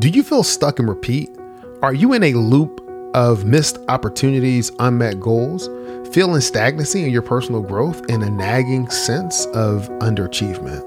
Do you feel stuck and repeat? Are you in a loop of missed opportunities, unmet goals, feeling stagnancy in your personal growth, and a nagging sense of underachievement?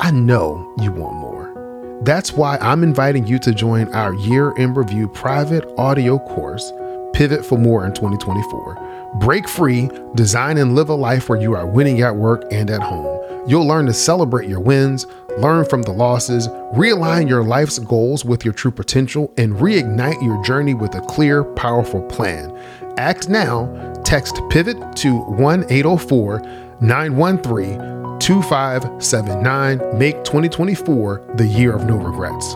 I know you want more. That's why I'm inviting you to join our year in review private audio course, Pivot for More in 2024. Break free, design and live a life where you are winning at work and at home. You'll learn to celebrate your wins, learn from the losses, realign your life's goals with your true potential, and reignite your journey with a clear, powerful plan. Act now, text pivot to 1 804 913 2579. Make 2024 the year of no regrets.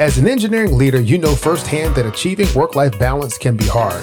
As an engineering leader, you know firsthand that achieving work life balance can be hard.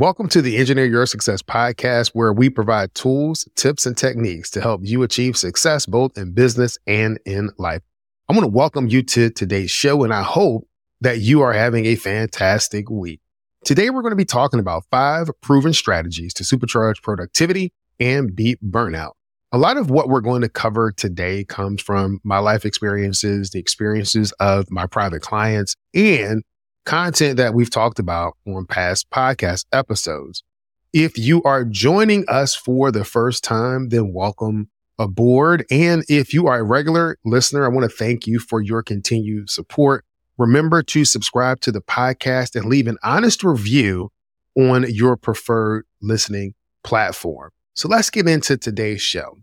Welcome to the Engineer Your Success podcast, where we provide tools, tips, and techniques to help you achieve success both in business and in life. I want to welcome you to today's show, and I hope that you are having a fantastic week. Today, we're going to be talking about five proven strategies to supercharge productivity and beat burnout. A lot of what we're going to cover today comes from my life experiences, the experiences of my private clients, and content that we've talked about on past podcast episodes. If you are joining us for the first time, then welcome aboard. And if you are a regular listener, I want to thank you for your continued support. Remember to subscribe to the podcast and leave an honest review on your preferred listening platform. So let's get into today's show.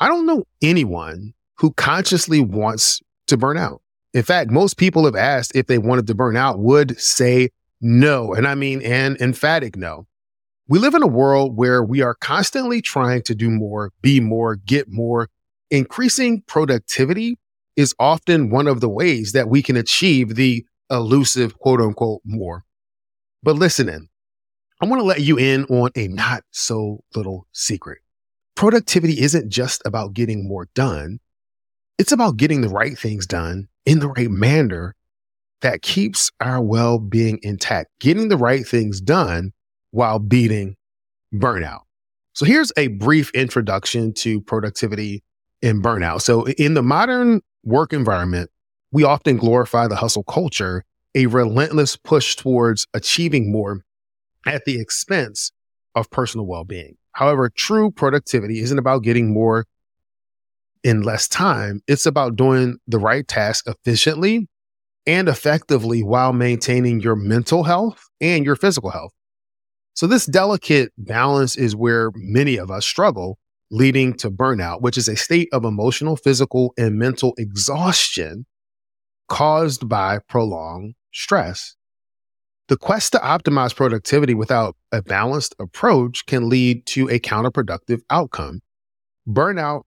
I don't know anyone who consciously wants to burn out. In fact, most people have asked if they wanted to burn out would say no. And I mean an emphatic no. We live in a world where we are constantly trying to do more, be more, get more. Increasing productivity is often one of the ways that we can achieve the elusive quote unquote more. But listen in. I want to let you in on a not so little secret. Productivity isn't just about getting more done. It's about getting the right things done in the right manner that keeps our well being intact, getting the right things done while beating burnout. So here's a brief introduction to productivity and burnout. So in the modern work environment, we often glorify the hustle culture, a relentless push towards achieving more at the expense of personal well being. However, true productivity isn't about getting more in less time. It's about doing the right task efficiently and effectively while maintaining your mental health and your physical health. So, this delicate balance is where many of us struggle, leading to burnout, which is a state of emotional, physical, and mental exhaustion caused by prolonged stress. The quest to optimize productivity without a balanced approach can lead to a counterproductive outcome. Burnout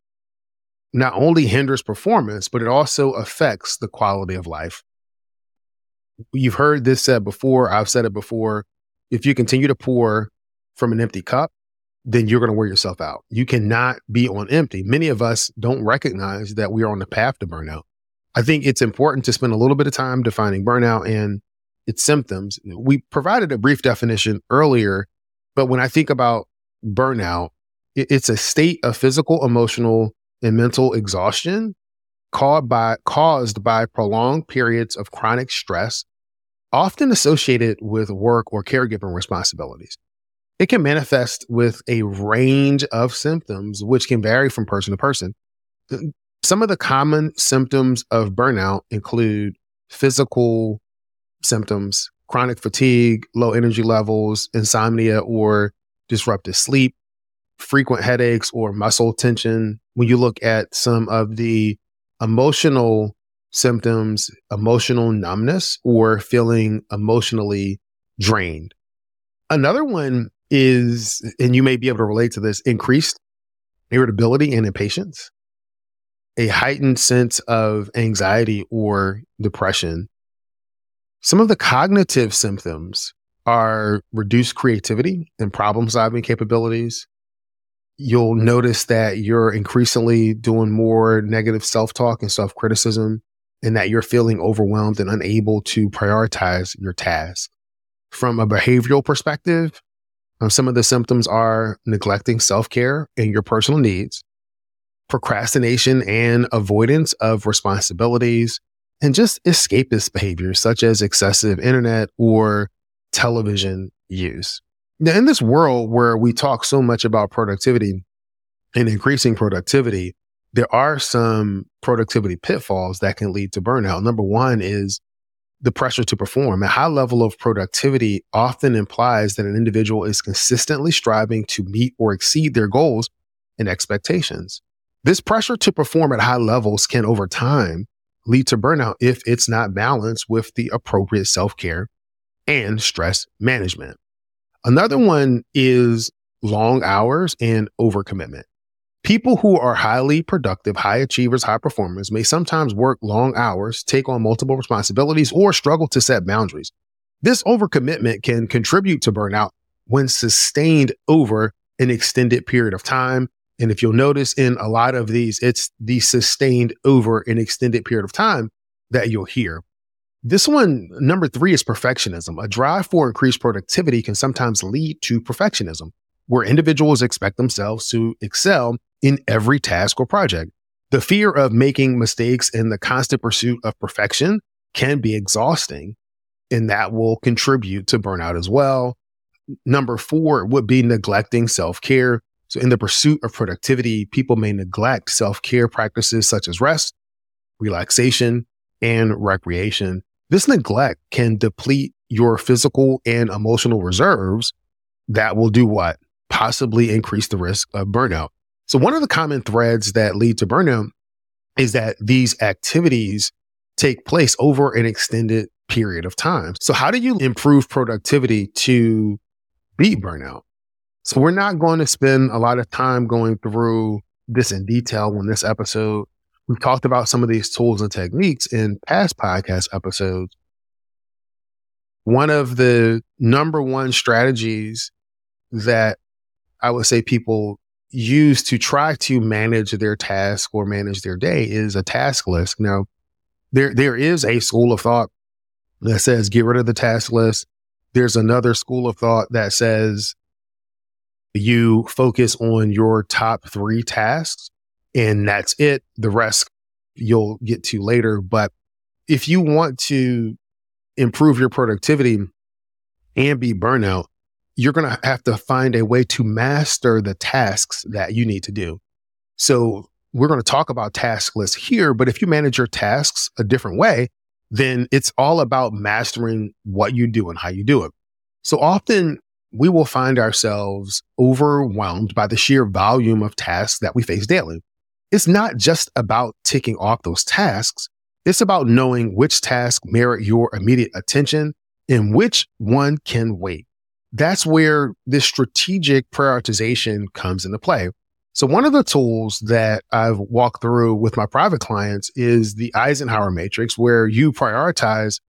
not only hinders performance, but it also affects the quality of life. You've heard this said before. I've said it before. If you continue to pour from an empty cup, then you're going to wear yourself out. You cannot be on empty. Many of us don't recognize that we are on the path to burnout. I think it's important to spend a little bit of time defining burnout and its symptoms. We provided a brief definition earlier, but when I think about burnout, it's a state of physical, emotional, and mental exhaustion caused by, caused by prolonged periods of chronic stress, often associated with work or caregiving responsibilities. It can manifest with a range of symptoms, which can vary from person to person. Some of the common symptoms of burnout include physical symptoms, chronic fatigue, low energy levels, insomnia or disrupted sleep, frequent headaches or muscle tension, when you look at some of the emotional symptoms, emotional numbness, or feeling emotionally drained. Another one is, and you may be able to relate to this, increased irritability and impatience. a heightened sense of anxiety or depression. Some of the cognitive symptoms are reduced creativity and problem solving capabilities. You'll notice that you're increasingly doing more negative self talk and self criticism, and that you're feeling overwhelmed and unable to prioritize your tasks. From a behavioral perspective, um, some of the symptoms are neglecting self care and your personal needs, procrastination and avoidance of responsibilities, and just escapist behaviors such as excessive internet or television use. Now, in this world where we talk so much about productivity and increasing productivity, there are some productivity pitfalls that can lead to burnout. Number one is the pressure to perform. A high level of productivity often implies that an individual is consistently striving to meet or exceed their goals and expectations. This pressure to perform at high levels can over time lead to burnout if it's not balanced with the appropriate self care and stress management. Another one is long hours and overcommitment. People who are highly productive, high achievers, high performers may sometimes work long hours, take on multiple responsibilities, or struggle to set boundaries. This overcommitment can contribute to burnout when sustained over an extended period of time. And if you'll notice in a lot of these, it's the sustained over an extended period of time that you'll hear. This one, number three, is perfectionism. A drive for increased productivity can sometimes lead to perfectionism, where individuals expect themselves to excel in every task or project. The fear of making mistakes and the constant pursuit of perfection can be exhausting, and that will contribute to burnout as well. Number four would be neglecting self care. So, in the pursuit of productivity, people may neglect self care practices such as rest, relaxation, and recreation. This neglect can deplete your physical and emotional reserves that will do what? Possibly increase the risk of burnout. So, one of the common threads that lead to burnout is that these activities take place over an extended period of time. So, how do you improve productivity to beat burnout? So, we're not going to spend a lot of time going through this in detail in this episode. We've talked about some of these tools and techniques in past podcast episodes. One of the number one strategies that I would say people use to try to manage their task or manage their day is a task list. Now, there there is a school of thought that says get rid of the task list. There's another school of thought that says you focus on your top three tasks and that's it. The rest you'll get to later. But if you want to improve your productivity and be burnout, you're going to have to find a way to master the tasks that you need to do. So we're going to talk about task lists here, but if you manage your tasks a different way, then it's all about mastering what you do and how you do it. So often we will find ourselves overwhelmed by the sheer volume of tasks that we face daily it's not just about ticking off those tasks. It's about knowing which tasks merit your immediate attention and which one can wait. That's where this strategic prioritization comes into play. So one of the tools that I've walked through with my private clients is the Eisenhower matrix where you prioritize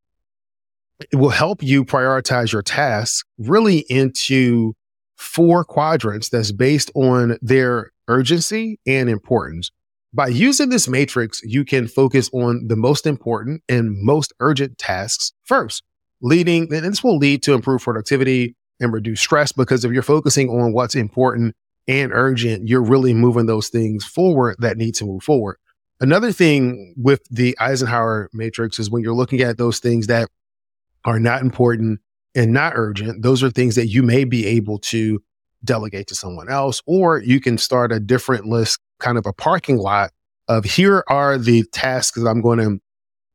it will help you prioritize your tasks really into four quadrants that's based on their urgency and importance. By using this matrix, you can focus on the most important and most urgent tasks first, leading, and this will lead to improved productivity and reduce stress because if you're focusing on what's important and urgent, you're really moving those things forward that need to move forward. Another thing with the Eisenhower matrix is when you're looking at those things that are not important and not urgent, those are things that you may be able to delegate to someone else, or you can start a different list, kind of a parking lot of here are the tasks that I'm going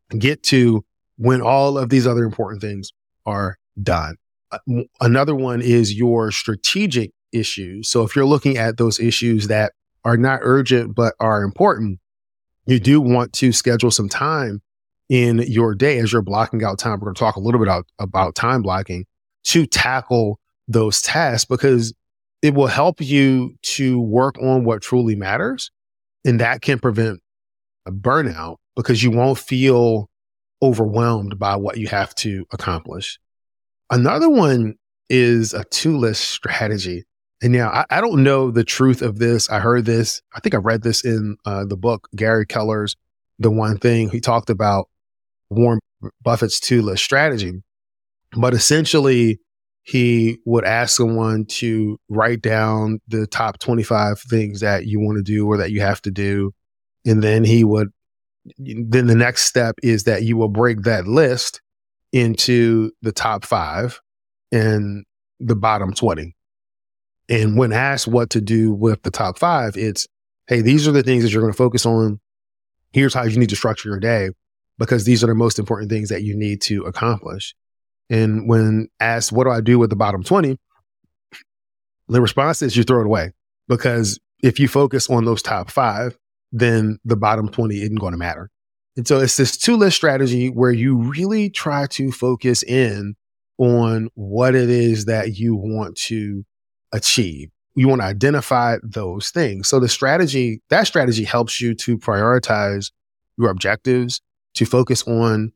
to get to when all of these other important things are done. Uh, another one is your strategic issues. So if you're looking at those issues that are not urgent, but are important, you do want to schedule some time in your day as you're blocking out time. We're going to talk a little bit about, about time blocking to tackle those tasks because it will help you to work on what truly matters. And that can prevent a burnout because you won't feel overwhelmed by what you have to accomplish. Another one is a two list strategy. And now I, I, don't know the truth of this. I heard this. I think I read this in uh, the book, Gary Keller's The One Thing. He talked about Warren Buffett's list strategy. But essentially, he would ask someone to write down the top 25 things that you want to do or that you have to do. And then he would, then the next step is that you will break that list into the top five and the bottom 20. And when asked what to do with the top five, it's, hey, these are the things that you're going to focus on. Here's how you need to structure your day because these are the most important things that you need to accomplish. And when asked, what do I do with the bottom 20? The response is you throw it away because if you focus on those top five, then the bottom 20 isn't going to matter. And so it's this two list strategy where you really try to focus in on what it is that you want to achieve. You want to identify those things. So the strategy, that strategy helps you to prioritize your objectives, to focus on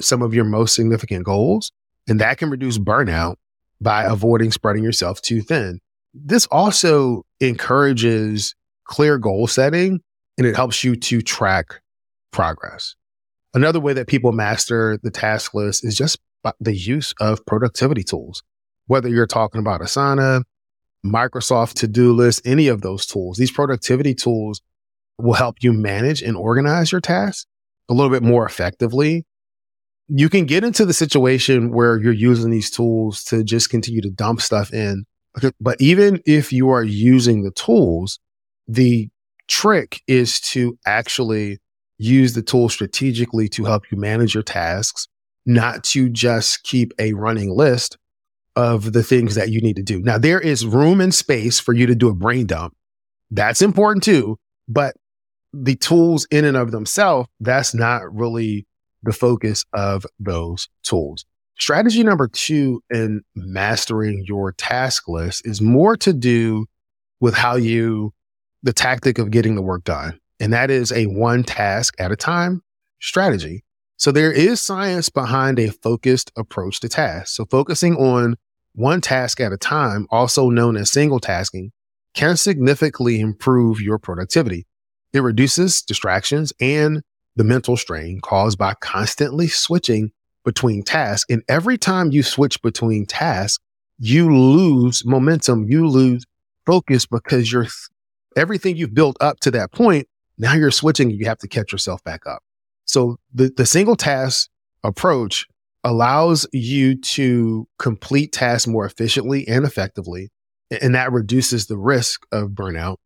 some of your most significant goals, and that can reduce burnout by avoiding spreading yourself too thin. This also encourages clear goal setting and it helps you to track progress. Another way that people master the task list is just the use of productivity tools. Whether you're talking about Asana, Microsoft to do list, any of those tools, these productivity tools will help you manage and organize your tasks a little bit more effectively you can get into the situation where you're using these tools to just continue to dump stuff in. But even if you are using the tools, the trick is to actually use the tool strategically to help you manage your tasks, not to just keep a running list of the things that you need to do. Now, there is room and space for you to do a brain dump. That's important too. But the tools in and of themselves, that's not really the focus of those tools. Strategy number two in mastering your task list is more to do with how you, the tactic of getting the work done. And that is a one task at a time strategy. So there is science behind a focused approach to tasks. So focusing on one task at a time, also known as single tasking, can significantly improve your productivity. It reduces distractions and the mental strain caused by constantly switching between tasks. And every time you switch between tasks, you lose momentum, you lose focus because you're everything you've built up to that point. Now you're switching, you have to catch yourself back up. So the, the single task approach allows you to complete tasks more efficiently and effectively. And that reduces the risk of burnout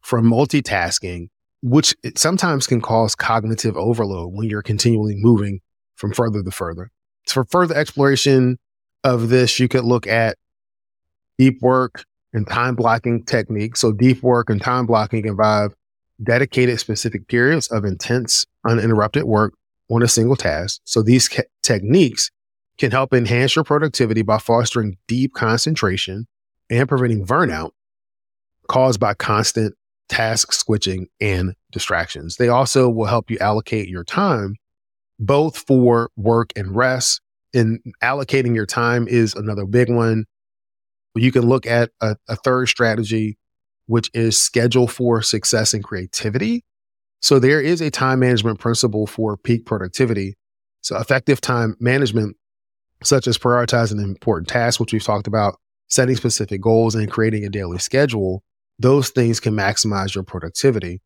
from multitasking which sometimes can cause cognitive overload when you're continually moving from further to further. For further exploration of this, you could look at deep work and time blocking techniques. So deep work and time blocking involve dedicated specific periods of intense, uninterrupted work on a single task. So these ke- techniques can help enhance your productivity by fostering deep concentration and preventing burnout caused by constant task switching, and distractions. They also will help you allocate your time both for work and rest. And allocating your time is another big one. You can look at a, a third strategy, which is schedule for success and creativity. So there is a time management principle for peak productivity. So effective time management, such as prioritizing important tasks, which we've talked about, setting specific goals and creating a daily schedule those things can maximize your productivity.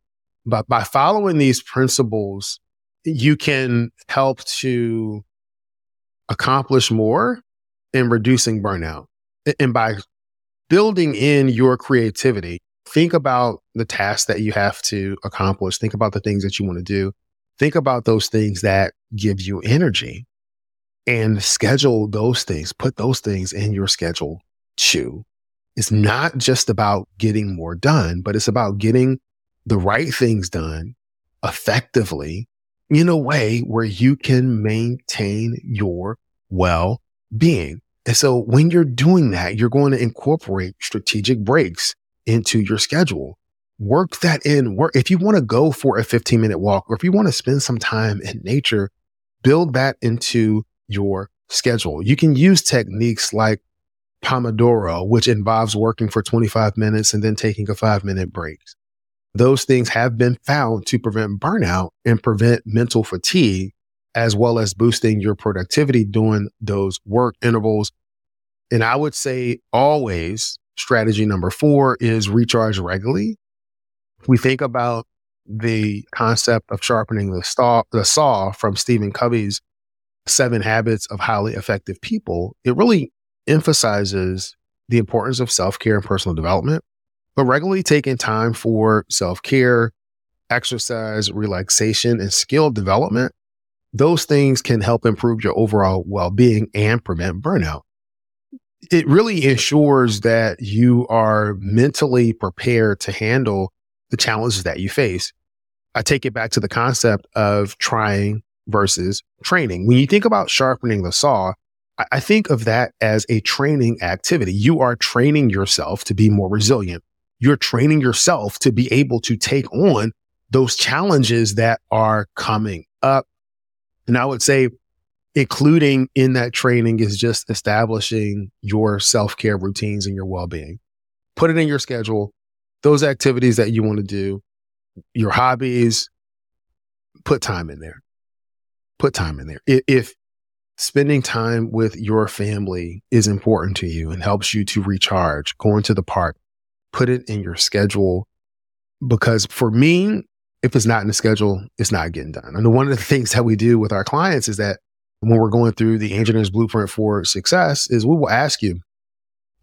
But by following these principles, you can help to accomplish more in reducing burnout. And by building in your creativity, think about the tasks that you have to accomplish. Think about the things that you want to do. Think about those things that give you energy and schedule those things. Put those things in your schedule too. It's not just about getting more done, but it's about getting the right things done effectively in a way where you can maintain your well being. And so when you're doing that, you're going to incorporate strategic breaks into your schedule. work that in. Work if you want to go for a 15 minute walk or if you want to spend some time in nature, build that into your schedule. You can use techniques like Pomodoro, which involves working for 25 minutes and then taking a five minute break. Those things have been found to prevent burnout and prevent mental fatigue, as well as boosting your productivity during those work intervals. And I would say always strategy number four is recharge regularly. We think about the concept of sharpening the saw, the saw from Stephen Covey's Seven Habits of Highly Effective People. It really emphasizes the importance of self care and personal development, but regularly taking time for self care, exercise, relaxation, and skill development. Those things can help improve your overall well being and prevent burnout. It really ensures that you are mentally prepared to handle the challenges that you face. I take it back to the concept of trying versus training. When you think about sharpening the saw, I think of that as a training activity. You are training yourself to be more resilient. You're training yourself to be able to take on those challenges that are coming up. And I would say including in that training is just establishing your self care routines and your well being. Put it in your schedule, those activities that you want to do, your hobbies, put time in there. Put time in there. If spending time with your family is important to you and helps you to recharge, going to the park, put it in your schedule. Because for me, if it's not in the schedule, it's not getting done. And one of the things that we do with our clients is that when we're going through the engineer's blueprint for success is we will ask you,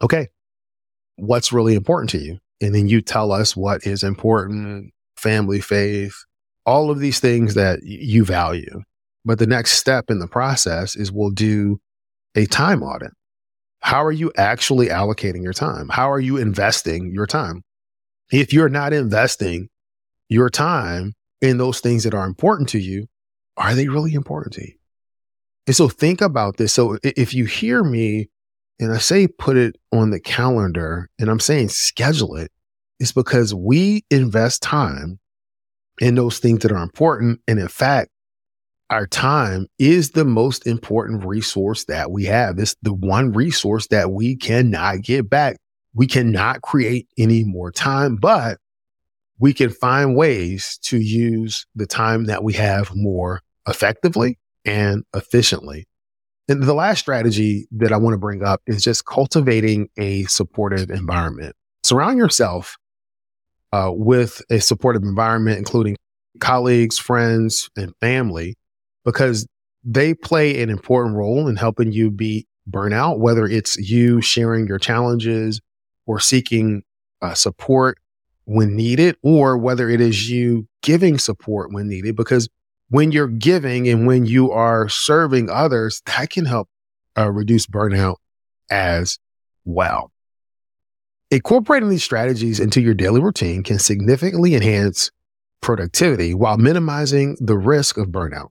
okay, what's really important to you? And then you tell us what is important, family, faith, all of these things that you value. But the next step in the process is we'll do a time audit. How are you actually allocating your time? How are you investing your time? If you're not investing your time in those things that are important to you, are they really important to you? And so think about this. So if you hear me and I say put it on the calendar and I'm saying schedule it, it's because we invest time in those things that are important. And in fact, our time is the most important resource that we have. It's the one resource that we cannot get back. We cannot create any more time, but we can find ways to use the time that we have more effectively and efficiently. And the last strategy that I want to bring up is just cultivating a supportive environment. Surround yourself uh, with a supportive environment, including colleagues, friends, and family because they play an important role in helping you beat burnout, whether it's you sharing your challenges or seeking uh, support when needed, or whether it is you giving support when needed. Because when you're giving and when you are serving others, that can help uh, reduce burnout as well. Incorporating these strategies into your daily routine can significantly enhance productivity while minimizing the risk of burnout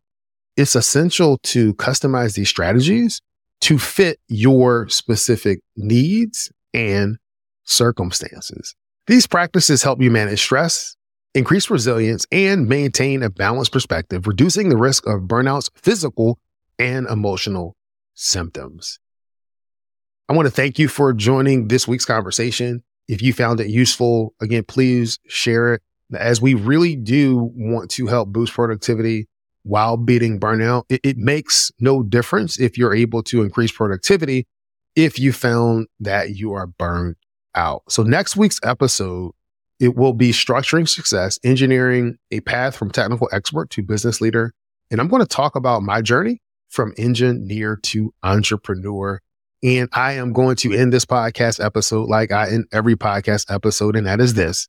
it's essential to customize these strategies to fit your specific needs and circumstances. These practices help you manage stress, increase resilience, and maintain a balanced perspective, reducing the risk of burnout's physical and emotional symptoms. I want to thank you for joining this week's conversation. If you found it useful, again, please share it as we really do want to help boost productivity while beating burnout. It, it makes no difference if you're able to increase productivity if you found that you are burned out. So next week's episode, it will be structuring success, engineering a path from technical expert to business leader. And I'm going to talk about my journey from engineer to entrepreneur. And I am going to end this podcast episode like I end every podcast episode, and that is this.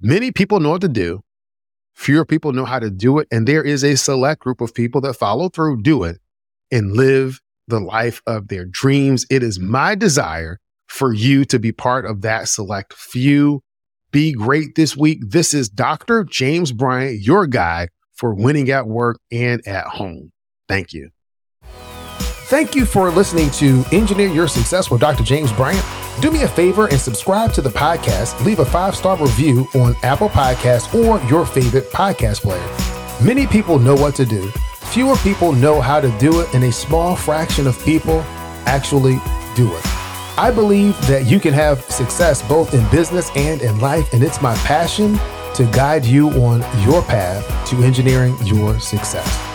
Many people know what to do, Fewer people know how to do it. And there is a select group of people that follow through, do it, and live the life of their dreams. It is my desire for you to be part of that select few. Be great this week. This is Dr. James Bryant, your guide for winning at work and at home. Thank you. Thank you for listening to Engineer Your Success with Dr. James Bryant. Do me a favor and subscribe to the podcast. Leave a five star review on Apple Podcasts or your favorite podcast player. Many people know what to do. Fewer people know how to do it, and a small fraction of people actually do it. I believe that you can have success both in business and in life, and it's my passion to guide you on your path to engineering your success.